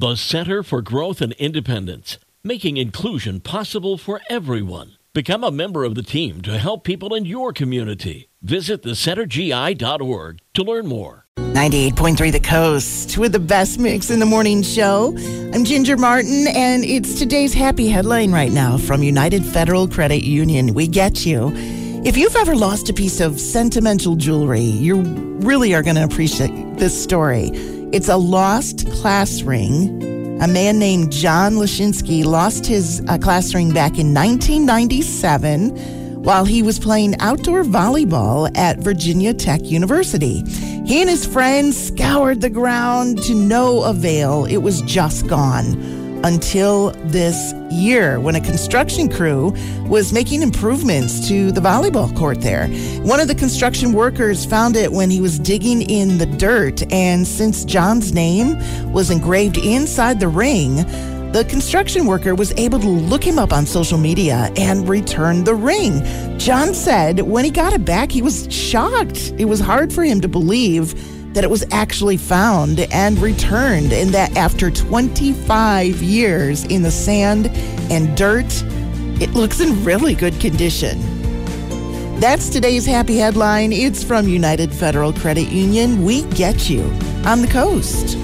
The Center for Growth and Independence, making inclusion possible for everyone. Become a member of the team to help people in your community. Visit thecentergi.org to learn more. 98.3 The Coast with the best mix in the morning show. I'm Ginger Martin, and it's today's happy headline right now from United Federal Credit Union. We get you. If you've ever lost a piece of sentimental jewelry, you really are going to appreciate this story. It's a lost class ring. A man named John Lashinsky lost his uh, class ring back in 1997 while he was playing outdoor volleyball at Virginia Tech University. He and his friends scoured the ground to no avail. It was just gone until this year when a construction crew was making improvements to the volleyball court there. One of the construction workers found it when he was digging in the dirt, and since John's name was engraved inside the ring, the construction worker was able to look him up on social media and return the ring. John said when he got it back, he was shocked. It was hard for him to believe that it was actually found and returned, and that after 25 years in the sand and dirt, it looks in really good condition. That's today's happy headline. It's from United Federal Credit Union. We get you on the coast.